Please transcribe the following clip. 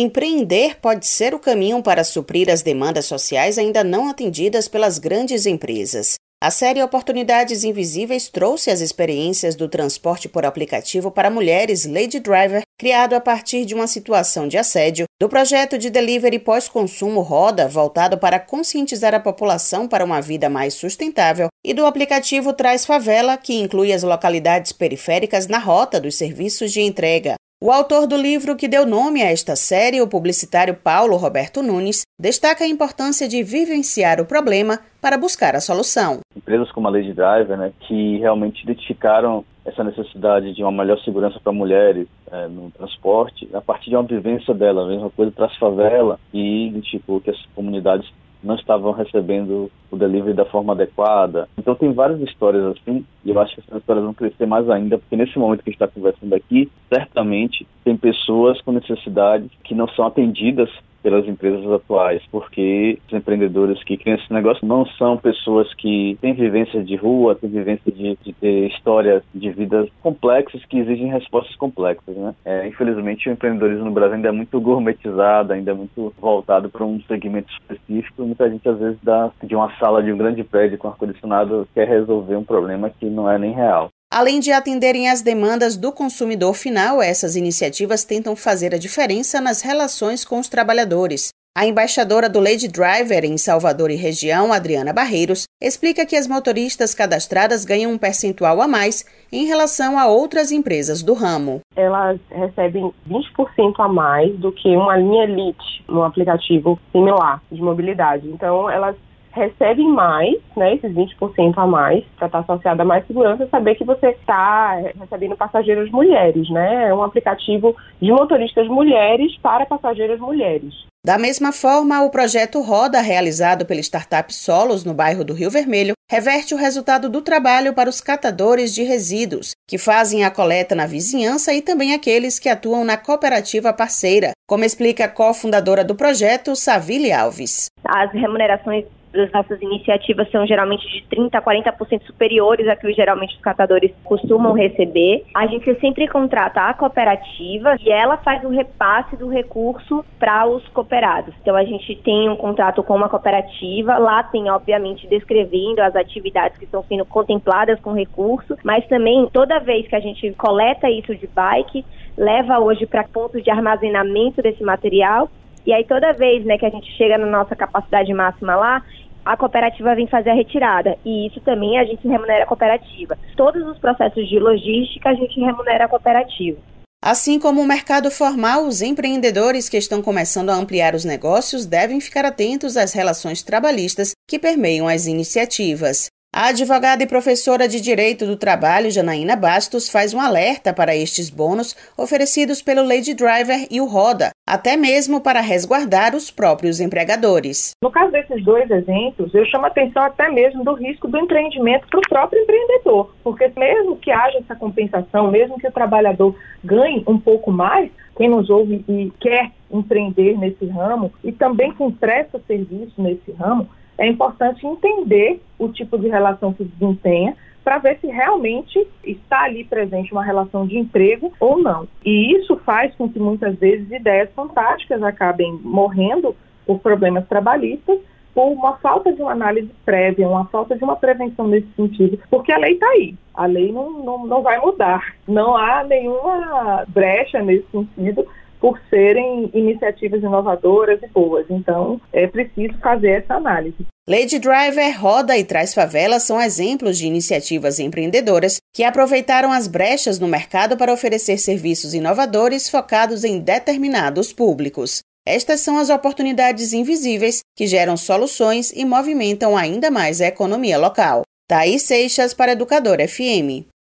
Empreender pode ser o caminho para suprir as demandas sociais ainda não atendidas pelas grandes empresas. A série Oportunidades Invisíveis trouxe as experiências do transporte por aplicativo para mulheres Lady Driver, criado a partir de uma situação de assédio, do projeto de delivery pós-consumo Roda, voltado para conscientizar a população para uma vida mais sustentável, e do aplicativo Traz Favela, que inclui as localidades periféricas na rota dos serviços de entrega. O autor do livro que deu nome a esta série, o publicitário Paulo Roberto Nunes, destaca a importância de vivenciar o problema para buscar a solução. Empresas como a Lady Driver, né, que realmente identificaram essa necessidade de uma melhor segurança para mulheres é, no transporte, a partir de uma vivência dela, a mesma coisa traz favela e tipo que as comunidades não estavam recebendo o delivery da forma adequada. Então tem várias histórias assim, e eu acho que essas histórias vão crescer mais ainda, porque nesse momento que a gente está conversando aqui, certamente tem pessoas com necessidades que não são atendidas pelas empresas atuais, porque os empreendedores que criam esse negócio não são pessoas que têm vivência de rua, têm vivência de, de ter histórias de vidas complexas que exigem respostas complexas, né? É, infelizmente o empreendedorismo no Brasil ainda é muito gourmetizado, ainda é muito voltado para um segmento específico. Muita gente às vezes dá de uma sala de um grande prédio com ar-condicionado quer resolver um problema que não é nem real. Além de atenderem às demandas do consumidor final, essas iniciativas tentam fazer a diferença nas relações com os trabalhadores. A embaixadora do Lady Driver em Salvador e região, Adriana Barreiros, explica que as motoristas cadastradas ganham um percentual a mais em relação a outras empresas do ramo. Elas recebem 20% a mais do que uma linha Elite no aplicativo similar de mobilidade. Então, elas recebem mais, né, esses 20% a mais, para estar tá associado a mais segurança, saber que você está recebendo passageiras mulheres, né? É um aplicativo de motoristas mulheres para passageiras mulheres. Da mesma forma, o projeto Roda, realizado pela startup Solos no bairro do Rio Vermelho, reverte o resultado do trabalho para os catadores de resíduos, que fazem a coleta na vizinhança e também aqueles que atuam na cooperativa parceira, como explica a cofundadora do projeto, Savile Alves. As remunerações das nossas iniciativas são geralmente de 30% a 40% superiores a que geralmente os catadores costumam receber. A gente sempre contrata a cooperativa e ela faz o repasse do recurso para os cooperados. Então a gente tem um contrato com uma cooperativa, lá tem obviamente descrevendo as atividades que estão sendo contempladas com recurso, mas também toda vez que a gente coleta isso de bike, leva hoje para pontos de armazenamento desse material e aí toda vez né, que a gente chega na nossa capacidade máxima lá, a cooperativa vem fazer a retirada. E isso também a gente remunera a cooperativa. Todos os processos de logística a gente remunera a cooperativa. Assim como o mercado formal, os empreendedores que estão começando a ampliar os negócios devem ficar atentos às relações trabalhistas que permeiam as iniciativas. A advogada e professora de Direito do Trabalho, Janaína Bastos, faz um alerta para estes bônus oferecidos pelo Lady Driver e o Roda, até mesmo para resguardar os próprios empregadores. No caso desses dois exemplos, eu chamo a atenção até mesmo do risco do empreendimento para o próprio empreendedor, porque mesmo que haja essa compensação, mesmo que o trabalhador ganhe um pouco mais, quem nos ouve e quer empreender nesse ramo e também quem presta serviço nesse ramo, é importante entender o tipo de relação que desempenha para ver se realmente está ali presente uma relação de emprego ou não. E isso faz com que muitas vezes ideias fantásticas acabem morrendo por problemas trabalhistas por uma falta de uma análise prévia, uma falta de uma prevenção nesse sentido, porque a lei está aí, a lei não, não, não vai mudar, não há nenhuma brecha nesse sentido por serem iniciativas inovadoras e boas. Então, é preciso fazer essa análise. Lady Driver, Roda e Traz Favela são exemplos de iniciativas empreendedoras que aproveitaram as brechas no mercado para oferecer serviços inovadores focados em determinados públicos. Estas são as oportunidades invisíveis que geram soluções e movimentam ainda mais a economia local. Thaís Seixas para Educador FM.